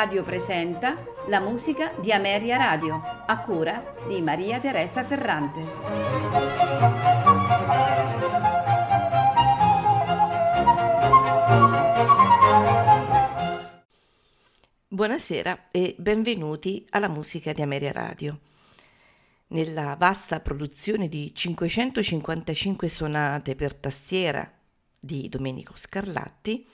Radio presenta la musica di Ameria Radio, a cura di Maria Teresa Ferrante. Buonasera e benvenuti alla musica di Ameria Radio. Nella vasta produzione di 555 sonate per tastiera di Domenico Scarlatti,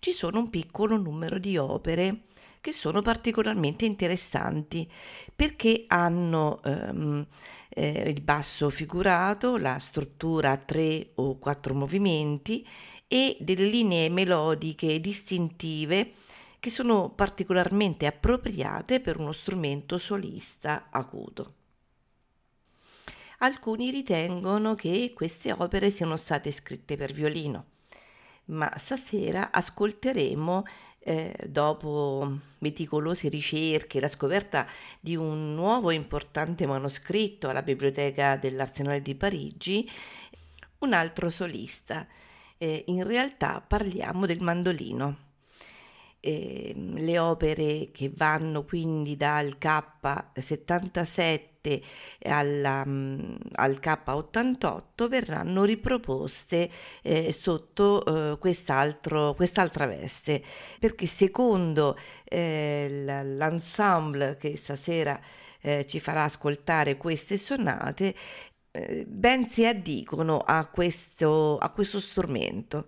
ci sono un piccolo numero di opere che sono particolarmente interessanti perché hanno ehm, eh, il basso figurato, la struttura a tre o quattro movimenti e delle linee melodiche distintive che sono particolarmente appropriate per uno strumento solista acuto. Alcuni ritengono che queste opere siano state scritte per violino ma stasera ascolteremo, eh, dopo meticolose ricerche, la scoperta di un nuovo importante manoscritto alla Biblioteca dell'Arsenale di Parigi, un altro solista. Eh, in realtà parliamo del mandolino. Eh, le opere che vanno quindi dal K77 riproposte alla, mm, al K88 verranno riproposte eh, sotto eh, quest'altra veste, perché secondo eh, l'ensemble che stasera eh, ci farà ascoltare queste sonate, eh, ben si addicono a questo, a questo strumento.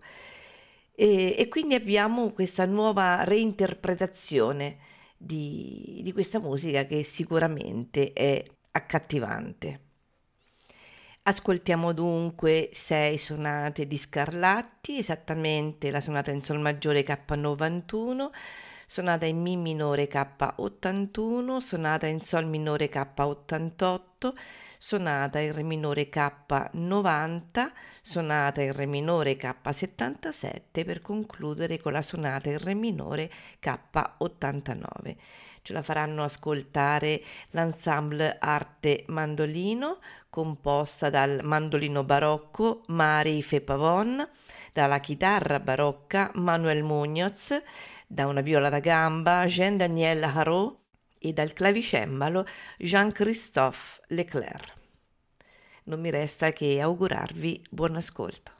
E, e, quindi abbiamo questa nuova reinterpretazione di, di questa musica che sicuramente è accattivante. Ascoltiamo dunque sei sonate di Scarlatti, esattamente la sonata in Sol maggiore K91, sonata in Mi minore K81, sonata in Sol minore K88, sonata in Re minore K90, sonata in Re minore K77 per concludere con la sonata in Re minore K89 ce la faranno ascoltare l'ensemble Arte Mandolino composta dal mandolino barocco Mari Fepavon, dalla chitarra barocca Manuel Munoz, da una viola da gamba Jean-Daniel Harot e dal clavicembalo Jean-Christophe Leclerc. Non mi resta che augurarvi buon ascolto.